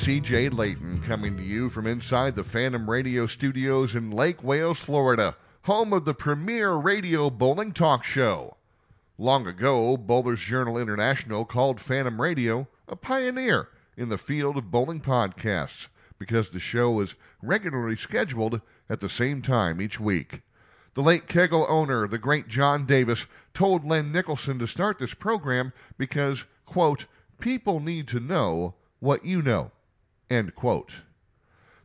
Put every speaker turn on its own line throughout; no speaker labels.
CJ Layton, coming to you from inside the Phantom Radio studios in Lake Wales, Florida, home of the premier radio bowling talk show. Long ago, Bowlers Journal International called Phantom Radio a pioneer in the field of bowling podcasts because the show was regularly scheduled at the same time each week. The late Kegel owner, the great John Davis, told Len Nicholson to start this program because, quote, people need to know what you know, end quote.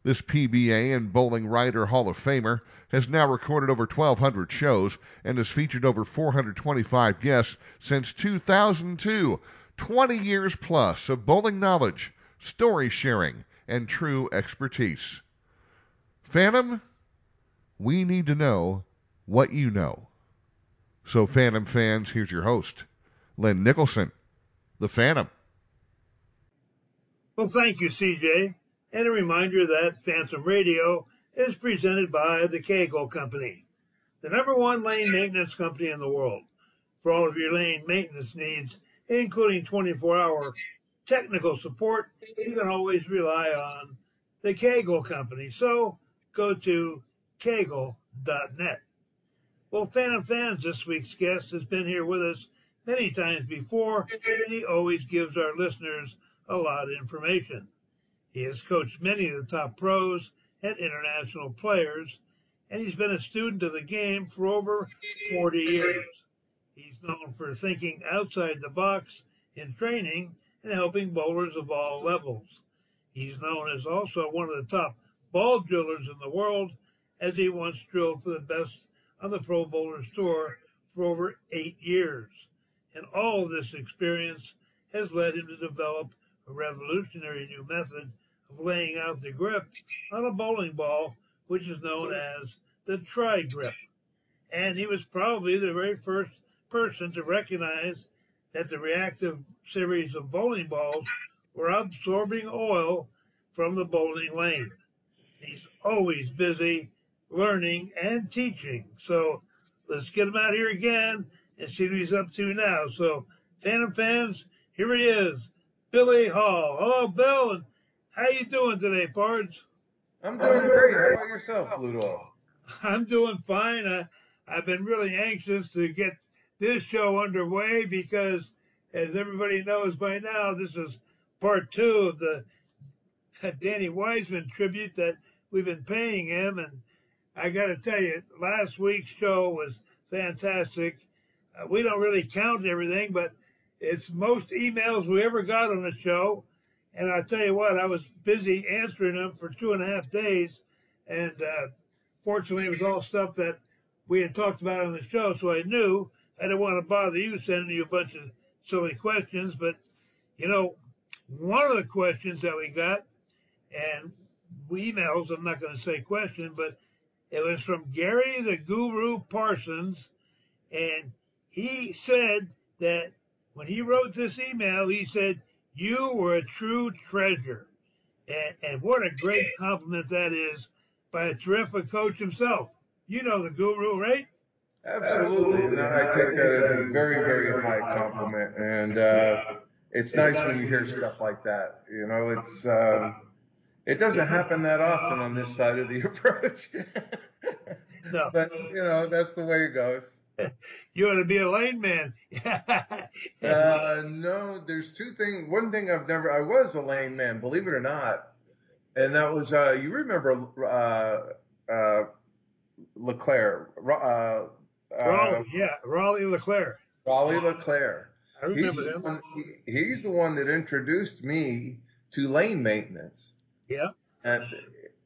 This PBA and Bowling Writer Hall of Famer has now recorded over 1,200 shows and has featured over 425 guests since 2002. 20 years plus of bowling knowledge, story sharing, and true expertise. Phantom, we need to know what you know. So, Phantom fans, here's your host, Len Nicholson, the Phantom.
Well, thank you, CJ. And a reminder that Phantom Radio is presented by the Kegel Company, the number one lane maintenance company in the world. For all of your lane maintenance needs, including 24 hour technical support, you can always rely on the Kegel Company. So go to kegel.net. Well, Phantom fans, this week's guest has been here with us many times before, and he always gives our listeners a lot of information. He has coached many of the top pros and international players, and he's been a student of the game for over 40 years. He's known for thinking outside the box in training and helping bowlers of all levels. He's known as also one of the top ball drillers in the world, as he once drilled for the best on the Pro Bowlers Tour for over eight years. And all this experience has led him to develop a revolutionary new method of laying out the grip on a bowling ball, which is known as the tri grip. And he was probably the very first person to recognize that the reactive series of bowling balls were absorbing oil from the bowling lane. He's always busy learning and teaching. So let's get him out here again and see what he's up to now. So, Phantom fans, here he is, Billy Hall. Hello, Bill, and how you doing today, Pards?
I'm doing great. How about yourself, Pluto?
I'm doing fine. I, I've been really anxious to get this show underway because, as everybody knows by now, this is part two of the Danny Wiseman tribute that we've been paying him. And I got to tell you, last week's show was fantastic. Uh, we don't really count everything, but it's most emails we ever got on the show. And I tell you what, I was busy answering them for two and a half days. And uh, fortunately, it was all stuff that we had talked about on the show. So I knew I didn't want to bother you sending you a bunch of silly questions. But, you know, one of the questions that we got, and emails, I'm not going to say question, but it was from Gary the Guru Parsons. And he said that when he wrote this email, he said, You were a true treasure. And, and what a great compliment that is by a terrific coach himself. You know the guru, right?
Absolutely. And I take that as a very, very high compliment. And uh, it's nice when you hear stuff like that. You know, it's um, it doesn't happen that often on this side of the approach.
No.
But you know, that's the way it goes.
You ought to be a lane man.
Uh, no, there's two things. One thing I've never, I was a lane man, believe it or not. And that was, uh, you remember, uh, uh, Leclerc, uh, uh,
Raleigh, yeah, Raleigh Leclerc.
Raleigh Leclerc.
I
He's
remember
the,
him.
one, he, he's the one that introduced me to lane maintenance.
Yeah.
And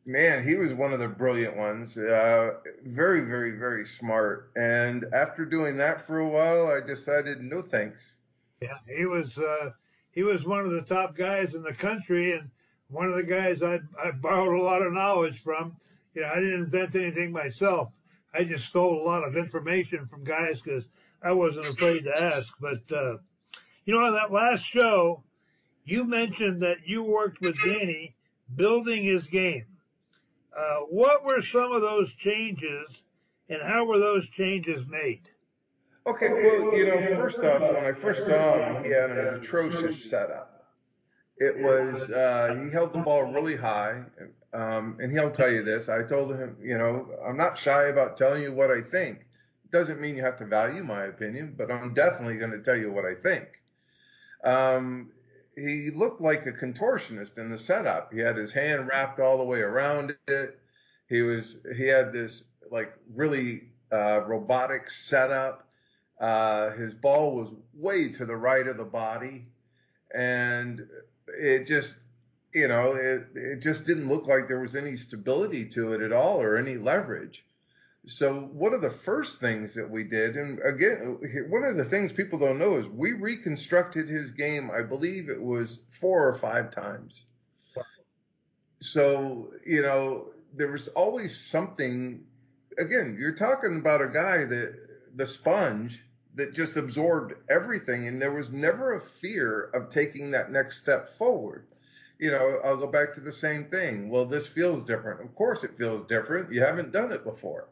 man, he was one of the brilliant ones. Uh, very, very, very smart. And after doing that for a while, I decided no thanks.
Yeah, he was uh, he was one of the top guys in the country, and one of the guys I I borrowed a lot of knowledge from. You know, I didn't invent anything myself. I just stole a lot of information from guys because I wasn't afraid to ask. But uh, you know, on that last show, you mentioned that you worked with Danny building his game. Uh, what were some of those changes, and how were those changes made?
Okay, well, you know, first off, when I first saw him, he had an atrocious setup. It was uh, he held the ball really high, um, and he'll tell you this. I told him, you know, I'm not shy about telling you what I think. Doesn't mean you have to value my opinion, but I'm definitely going to tell you what I think. Um, he looked like a contortionist in the setup. He had his hand wrapped all the way around it. He was he had this like really uh, robotic setup. Uh, his ball was way to the right of the body, and it just you know it it just didn't look like there was any stability to it at all or any leverage. So one of the first things that we did, and again, one of the things people don't know is we reconstructed his game. I believe it was four or five times. So you know there was always something. Again, you're talking about a guy that the sponge that just absorbed everything, and there was never a fear of taking that next step forward. You know, I'll go back to the same thing. Well, this feels different. Of course, it feels different. You haven't done it before.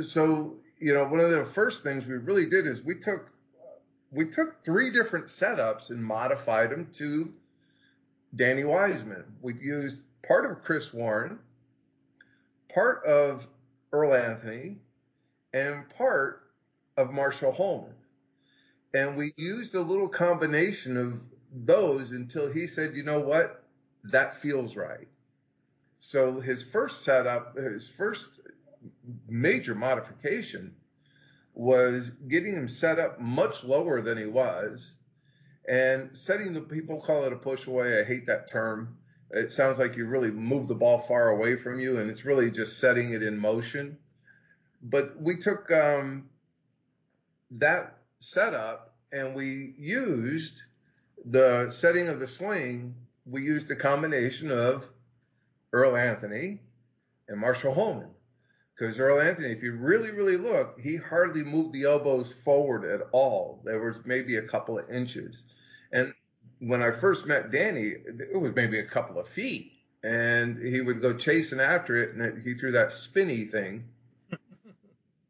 So, you know, one of the first things we really did is we took we took three different setups and modified them to Danny Wiseman. We used part of Chris Warren, part of Earl Anthony, and part of Marshall Holman. And we used a little combination of those until he said, you know what? That feels right. So his first setup, his first major modification was getting him set up much lower than he was and setting the people call it a push away. I hate that term. It sounds like you really move the ball far away from you and it's really just setting it in motion. But we took um, that setup and we used the setting of the swing. We used a combination of Earl Anthony and Marshall Holman. Because Earl Anthony, if you really, really look, he hardly moved the elbows forward at all. There was maybe a couple of inches. And when I first met Danny, it was maybe a couple of feet. And he would go chasing after it, and he threw that spinny thing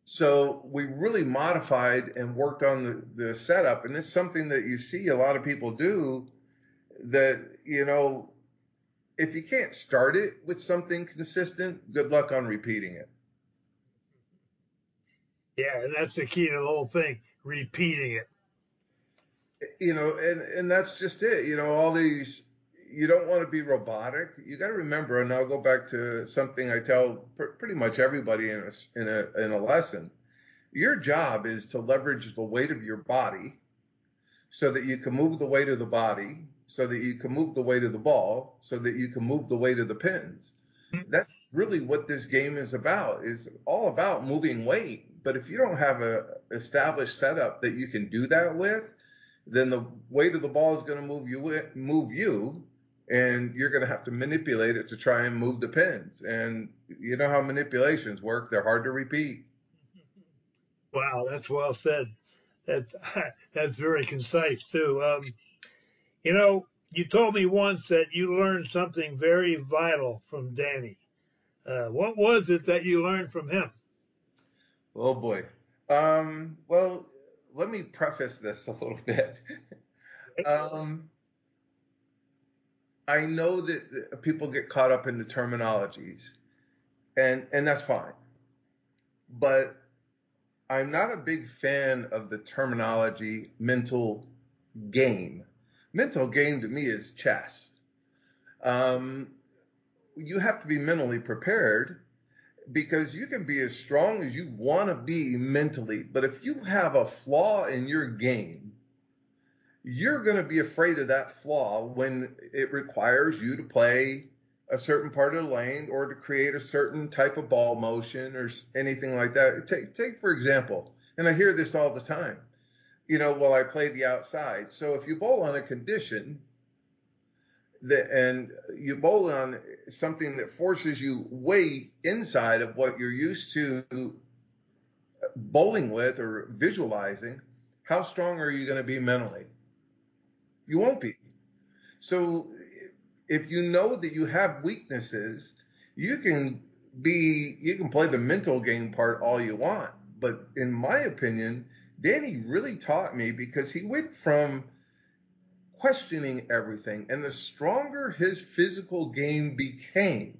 so we really modified and worked on the, the setup. And it's something that you see a lot of people do that, you know, if you can't start it with something consistent, good luck on repeating it.
Yeah, and that's the key to the whole thing, repeating it.
You know, and, and that's just it. You know, all these you don't want to be robotic. You got to remember, and I'll go back to something I tell pr- pretty much everybody in a, in a in a lesson. Your job is to leverage the weight of your body so that you can move the weight of the body, so that you can move the weight of the ball, so that you can move the weight of the pins. Mm-hmm. That's really what this game is about. Is all about moving weight. But if you don't have a established setup that you can do that with, then the weight of the ball is going to move you move you and you're going to have to manipulate it to try and move the pins. And you know how manipulations work; they're hard to repeat.
Wow, that's well said. That's that's very concise too. Um, you know, you told me once that you learned something very vital from Danny. Uh, what was it that you learned from him?
Oh boy. Um, well, let me preface this a little bit. um, I know that people get caught up in the terminologies, and and that's fine. But I'm not a big fan of the terminology mental game. Mental game to me is chess. Um, you have to be mentally prepared because you can be as strong as you want to be mentally, but if you have a flaw in your game, you're going to be afraid of that flaw when it requires you to play a certain part of the lane or to create a certain type of ball motion or anything like that. Take, take for example, and I hear this all the time, you know, well, I play the outside. So if you bowl on a condition the, and you bowl on something that forces you way inside of what you're used to bowling with or visualizing, how strong are you going to be mentally? You won't be. So if you know that you have weaknesses, you can be you can play the mental game part all you want. But in my opinion, Danny really taught me because he went from questioning everything and the stronger his physical game became,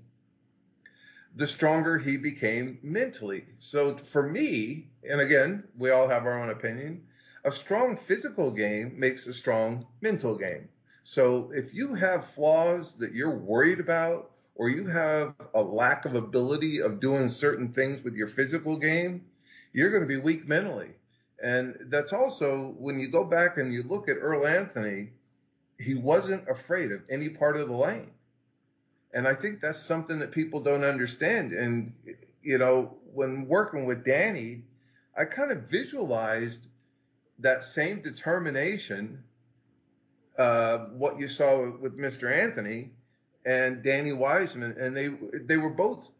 the stronger he became mentally. So for me, and again, we all have our own opinion, a strong physical game makes a strong mental game. So if you have flaws that you're worried about, or you have a lack of ability of doing certain things with your physical game, you're going to be weak mentally. And that's also when you go back and you look at Earl Anthony, he wasn't afraid of any part of the lane. And I think that's something that people don't understand. And, you know, when working with Danny, I kind of visualized that same determination, uh, what you saw with Mr. Anthony and Danny Wiseman. And they, they were both,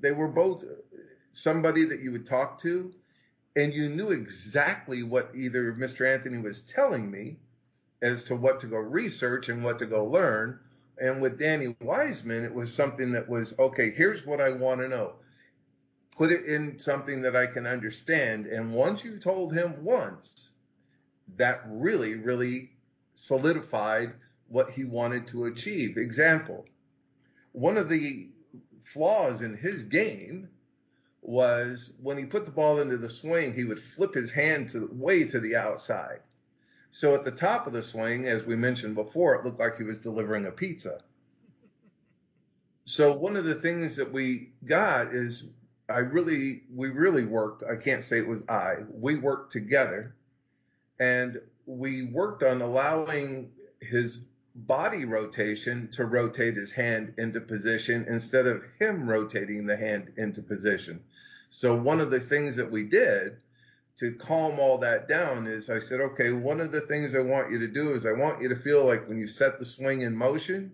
they were both somebody that you would talk to and you knew exactly what either Mr. Anthony was telling me as to what to go research and what to go learn. And with Danny Wiseman, it was something that was, okay, here's what I want to know. Put it in something that I can understand. And once you told him once, that really, really solidified what he wanted to achieve. Example, one of the flaws in his game was when he put the ball into the swing, he would flip his hand to way to the outside. So at the top of the swing, as we mentioned before, it looked like he was delivering a pizza. So one of the things that we got is I really, we really worked. I can't say it was I. We worked together and we worked on allowing his body rotation to rotate his hand into position instead of him rotating the hand into position. So one of the things that we did to calm all that down is I said, okay, one of the things I want you to do is I want you to feel like when you set the swing in motion,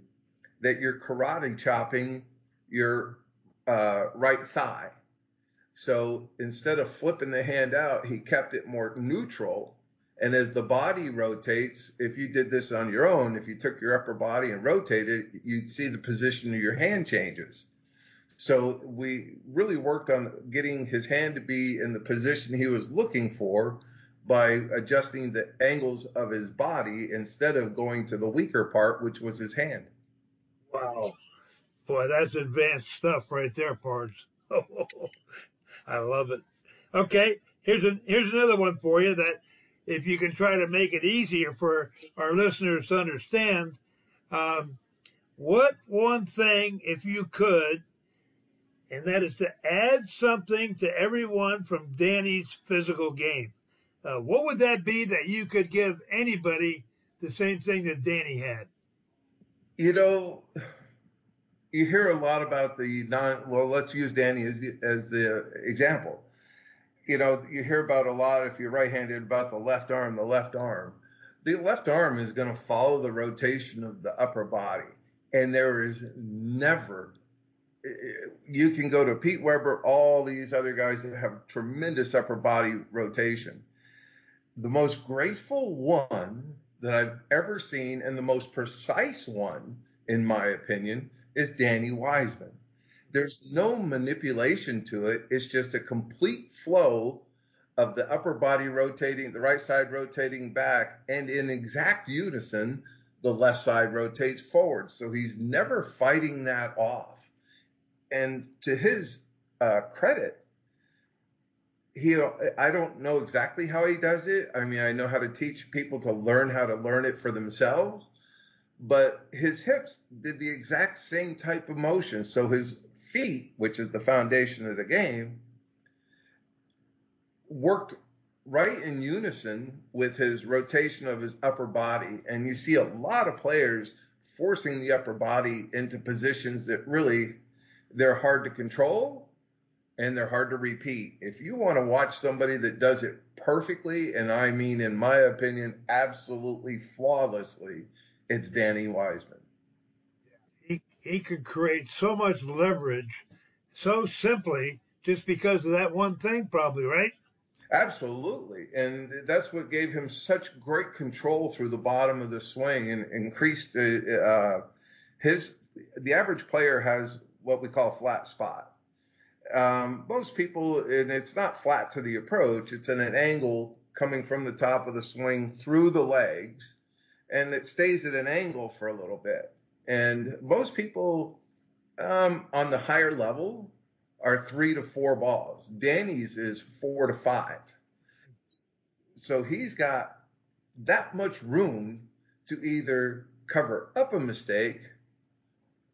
that you're karate chopping your uh, right thigh. So instead of flipping the hand out, he kept it more neutral. And as the body rotates, if you did this on your own, if you took your upper body and rotated, you'd see the position of your hand changes. So we really worked on getting his hand to be in the position he was looking for by adjusting the angles of his body instead of going to the weaker part, which was his hand.
Wow. Boy, that's advanced stuff right there, Pards. I love it. Okay, here's an here's another one for you that if you can try to make it easier for our listeners to understand, um, what one thing, if you could, and that is to add something to everyone from Danny's physical game. Uh, what would that be that you could give anybody the same thing that Danny had?
You know, you hear a lot about the non. Well, let's use Danny as the as the example. You know, you hear about a lot if you're right-handed about the left arm, the left arm. The left arm is going to follow the rotation of the upper body, and there is never you can go to Pete Weber, all these other guys that have tremendous upper body rotation. The most graceful one that I've ever seen and the most precise one, in my opinion, is Danny Wiseman. There's no manipulation to it. It's just a complete flow of the upper body rotating, the right side rotating back, and in exact unison, the left side rotates forward. So he's never fighting that off and to his uh, credit, he I don't know exactly how he does it. I mean, I know how to teach people to learn how to learn it for themselves, but his hips did the exact same type of motion. So his feet, which is the foundation of the game, worked right in unison with his rotation of his upper body. And you see a lot of players forcing the upper body into positions that really they're hard to control and they're hard to repeat. If you want to watch somebody that does it perfectly, and I mean, in my opinion, absolutely flawlessly, it's Danny Wiseman.
he he could create so much leverage so simply just because of that one thing, probably, right?
Absolutely. And that's what gave him such great control through the bottom of the swing and increased uh, uh, his. The average player has what we call flat spot. Um, most people, and it's not flat to the approach, it's at an angle coming from the top of the swing through the legs, and it stays at an angle for a little bit. And most people um, on the higher level are three to four balls. Danny's is four to five. So he's got that much room to either cover up a mistake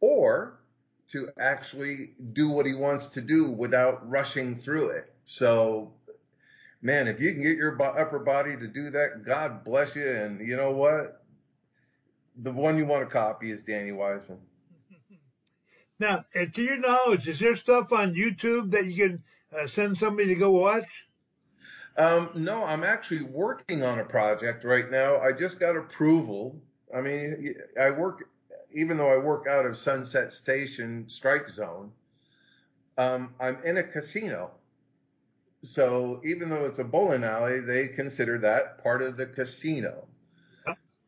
or to actually do what he wants to do without rushing through it. So, man, if you can get your upper body to do that, God bless you. And you know what? The one you want to copy is Danny Wiseman.
Now, to your knowledge, is there stuff on YouTube that you can uh, send somebody to go watch?
Um, no, I'm actually working on a project right now. I just got approval. I mean, I work, even though I work out of Sunset Station Strike Zone, um, I'm in a casino. So even though it's a bowling alley, they consider that part of the casino.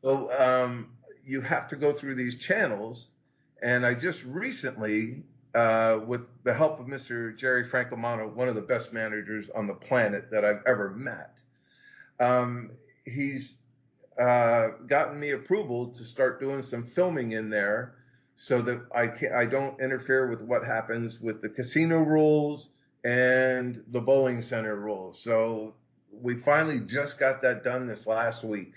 So um, you have to go through these channels and I just recently, uh, with the help of Mr. Jerry Francomano, one of the best managers on the planet that I've ever met, um, he's uh, gotten me approval to start doing some filming in there so that I can I don't interfere with what happens with the casino rules and the bowling center rules. So we finally just got that done this last week.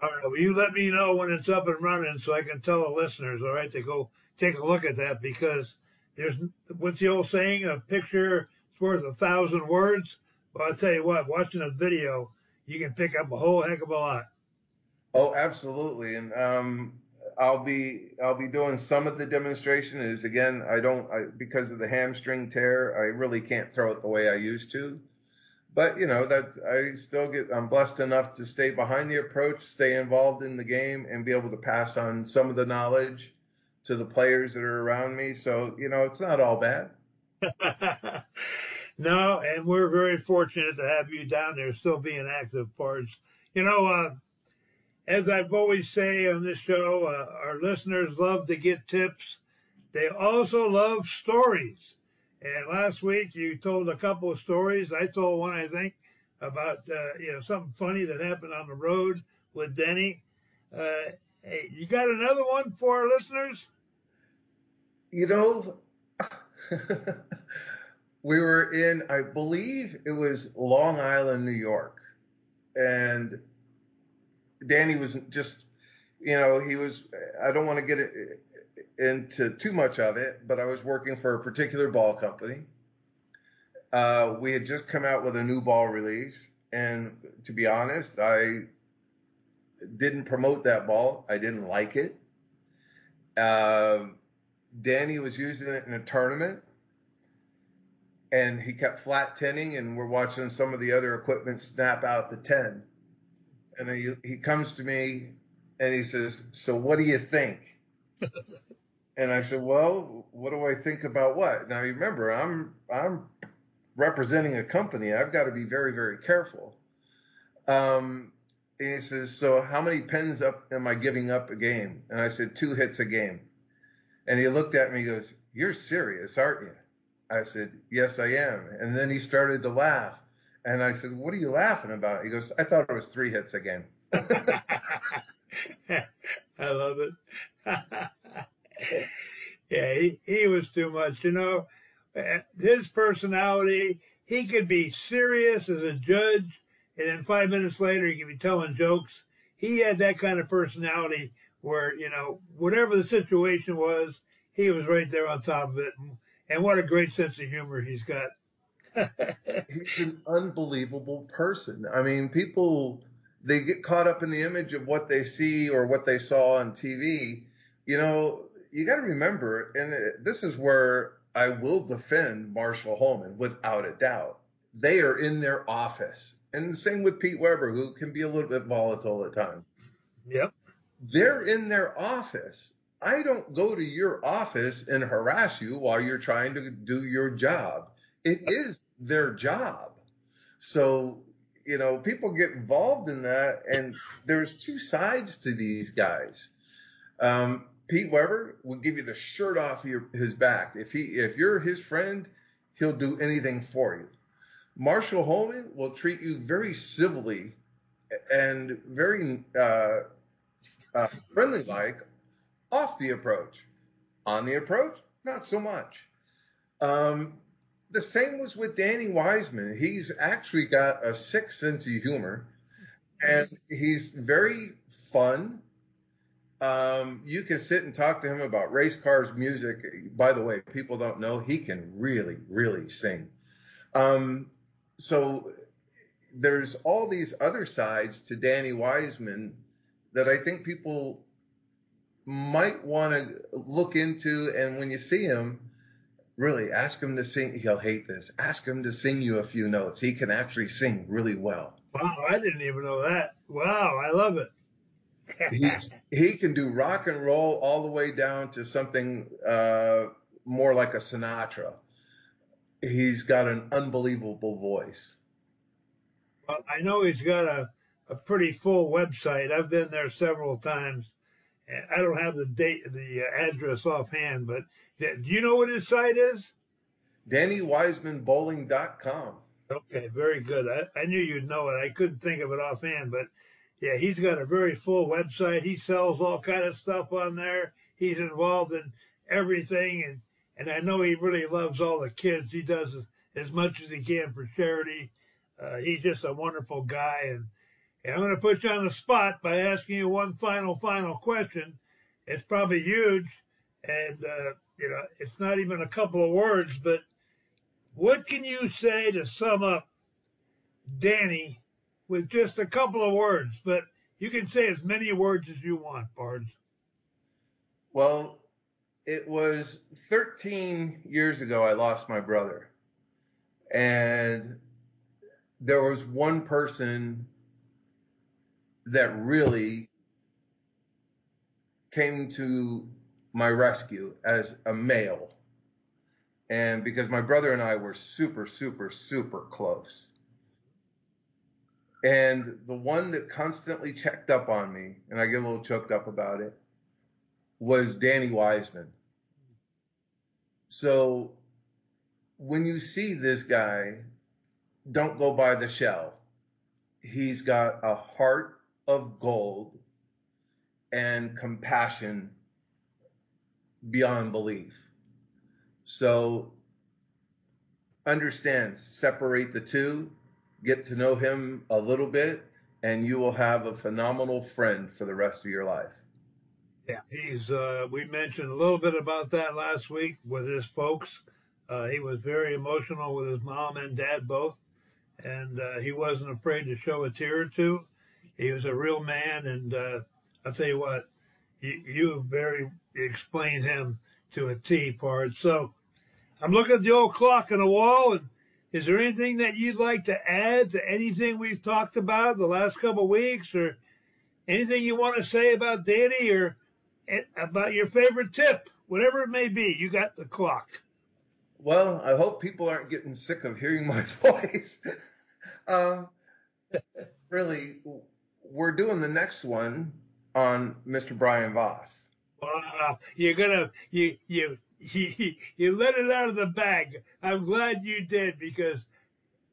All right, well, you let me know when it's up and running so I can tell the listeners, all right, to go take a look at that because there's what's the old saying, a picture is worth a thousand words. Well, I'll tell you what, watching a video, you can pick up a whole heck of a lot.
Oh, absolutely. And um, I'll be I'll be doing some of the demonstration. Is again, I don't I, because of the hamstring tear, I really can't throw it the way I used to but you know that I still get I'm blessed enough to stay behind the approach, stay involved in the game, and be able to pass on some of the knowledge to the players that are around me. So you know it's not all bad.
no, and we're very fortunate to have you down there, still being active, Pards. You know, uh, as I've always say on this show, uh, our listeners love to get tips. They also love stories. And last week you told a couple of stories. I told one, I think, about uh, you know something funny that happened on the road with Denny. Uh, hey, you got another one for our listeners?
You know, we were in, I believe it was Long Island, New York, and Danny was just, you know, he was. I don't want to get into too much of it, but I was working for a particular ball company. Uh, we had just come out with a new ball release, and to be honest, I didn't promote that ball. I didn't like it. Uh, Danny was using it in a tournament, and he kept flat tenning, and we're watching some of the other equipment snap out the ten. And he, he comes to me and he says, "So what do you think?" And I said, well, what do I think about what? Now remember, I'm I'm representing a company. I've got to be very very careful. Um, and he says, so how many pens up am I giving up a game? And I said, two hits a game. And he looked at me. He goes, you're serious, aren't you? I said, yes, I am. And then he started to laugh. And I said, what are you laughing about? He goes, I thought it was three hits a game.
I love it. yeah, he, he was too much. You know, his personality, he could be serious as a judge, and then five minutes later, he could be telling jokes. He had that kind of personality where, you know, whatever the situation was, he was right there on top of it. And what a great sense of humor he's got.
He's an unbelievable person. I mean, people, they get caught up in the image of what they see or what they saw on TV. You know, you got to remember, and this is where I will defend Marshall Holman without a doubt. They are in their office. And the same with Pete Weber, who can be a little bit volatile at times.
Yep.
They're in their office I don't go to your office and harass you while you're trying to do your job. It is their job. So, you know, people get involved in that and there's two sides to these guys. Um, Pete Weber will give you the shirt off your, his back. If he, if you're his friend, he'll do anything for you. Marshall Holman will treat you very civilly and very uh, uh, friendly like off the approach. On the approach, not so much. Um, the same was with Danny Wiseman. He's actually got a sick sense of humor and he's very fun. Um, you can sit and talk to him about race cars, music. By the way, people don't know he can really, really sing. Um, so there's all these other sides to Danny Wiseman that I think people might want to look into. And when you see him, really ask him to sing. He'll hate this. Ask him to sing you a few notes. He can actually sing really well.
Wow, I didn't even know that. Wow, I love it.
He's, he can do rock and roll all the way down to something uh, more like a Sinatra. He's got an unbelievable voice.
Well, I know he's got a, a pretty full website. I've been there several times. I don't have the date, the address offhand, but do you know what his site is?
DannyWisemanBowling.com.
Okay, very good. I, I knew you'd know it. I couldn't think of it offhand, but yeah, he's got a very full website. He sells all kind of stuff on there. He's involved in everything, and and I know he really loves all the kids. He does as much as he can for charity. Uh, he's just a wonderful guy, and, and I'm going to put you on the spot by asking you one final, final question. It's probably huge, and uh, you know it's not even a couple of words, but what can you say to sum up Danny with just a couple of words? But you can say as many words as you want, Pards.
Well, it was 13 years ago I lost my brother. And there was one person that really came to my rescue as a male. And because my brother and I were super, super, super close. And the one that constantly checked up on me, and I get a little choked up about it, was Danny Wiseman. So when you see this guy, don't go by the shell. He's got a heart of gold and compassion beyond belief. So understand, separate the two, get to know him a little bit, and you will have a phenomenal friend for the rest of your life.
Yeah, he's. Uh, we mentioned a little bit about that last week with his folks. Uh, he was very emotional with his mom and dad both, and uh, he wasn't afraid to show a tear or two. He was a real man, and uh, I'll tell you what, you, you very explained him to a T part. So I'm looking at the old clock on the wall, and is there anything that you'd like to add to anything we've talked about the last couple of weeks, or anything you want to say about Danny, or about your favorite tip, whatever it may be? You got the clock.
Well, I hope people aren't getting sick of hearing my voice. um, really, we're doing the next one on Mr. Brian Voss.
Wow, you're gonna you you you let it out of the bag. I'm glad you did because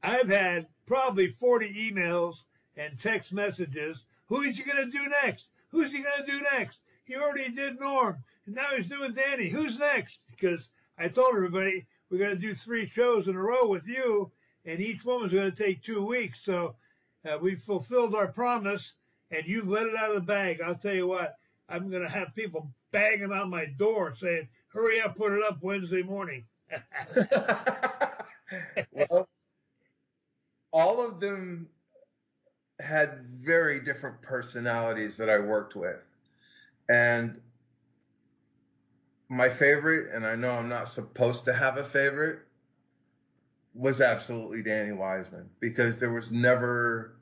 I've had probably 40 emails and text messages. Who is he gonna do next? Who's he gonna do next? He already did Norm, and now he's doing Danny. Who's next? Because I told everybody we're gonna do three shows in a row with you, and each one was gonna take two weeks. So uh, we fulfilled our promise, and you let it out of the bag. I'll tell you what, I'm going to have people banging on my door saying, hurry up, put it up Wednesday morning.
well, all of them had very different personalities that I worked with. And my favorite, and I know I'm not supposed to have a favorite, was absolutely Danny Wiseman because there was never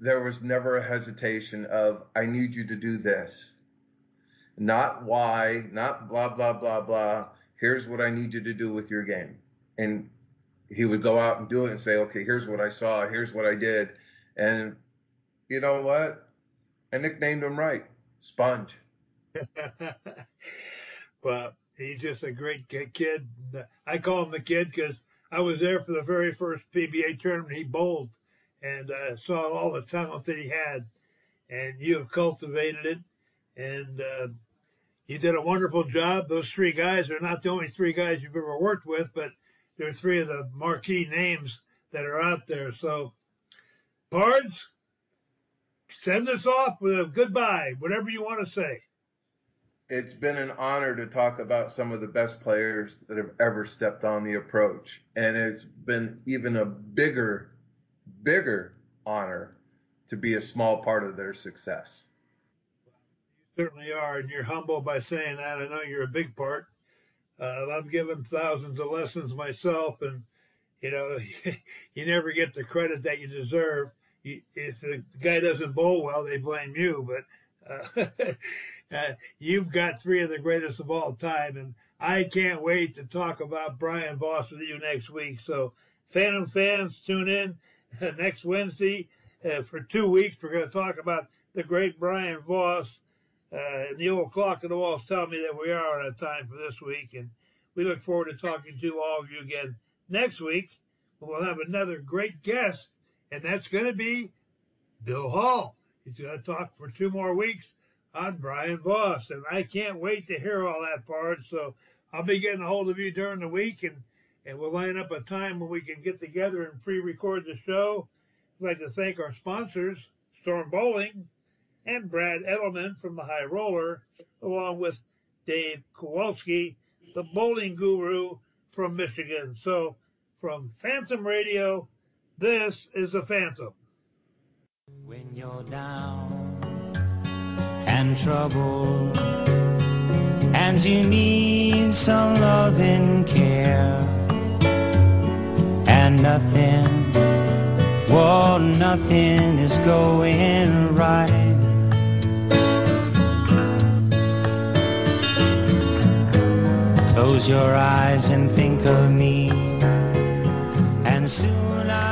there was never a hesitation of I need you to do this. not why, not blah blah blah blah. Here's what I need you to do with your game, and he would go out and do it and say, okay, here's what I saw, here's what I did, and you know what? I nicknamed him right, Sponge.
well, he's just a great kid. I call him the kid because I was there for the very first PBA tournament he bowled and uh, saw all the talent that he had. And you have cultivated it, and uh, you did a wonderful job. Those three guys are not the only three guys you've ever worked with, but they're three of the marquee names that are out there. So, Pards, send us off with a goodbye, whatever you want to say.
It's been an honor to talk about some of the best players that have ever stepped on the approach. And it's been even a bigger, bigger honor to be a small part of their success.
You certainly are, and you're humble by saying that. I know you're a big part. Uh, I've given thousands of lessons myself, and you know, you never get the credit that you deserve. if the guy doesn't bowl well, they blame you. But uh, uh, you've got three of the greatest of all time, and I can't wait to talk about Brian Voss with you next week. So, Phantom fans, tune in next Wednesday uh, for two weeks. We're going to talk about the great Brian Voss. Uh, and the old clock on the walls tell me that we are out of time for this week, and we look forward to talking to all of you again next week. We'll have another great guest, and that's going to be Bill Hall. He's going to talk for two more weeks on Brian Voss, and I can't wait to hear all that part. So I'll be getting a hold of you during the week, and and we'll line up a time when we can get together and pre-record the show. I'd like to thank our sponsors, Storm Bowling, and Brad Edelman from the High Roller, along with Dave Kowalski, the bowling guru from Michigan. So from Phantom Radio, this is the Phantom.
When you're down and trouble, and you need some love and care, and nothing, well, nothing is going right. Close your eyes and think of me, and soon I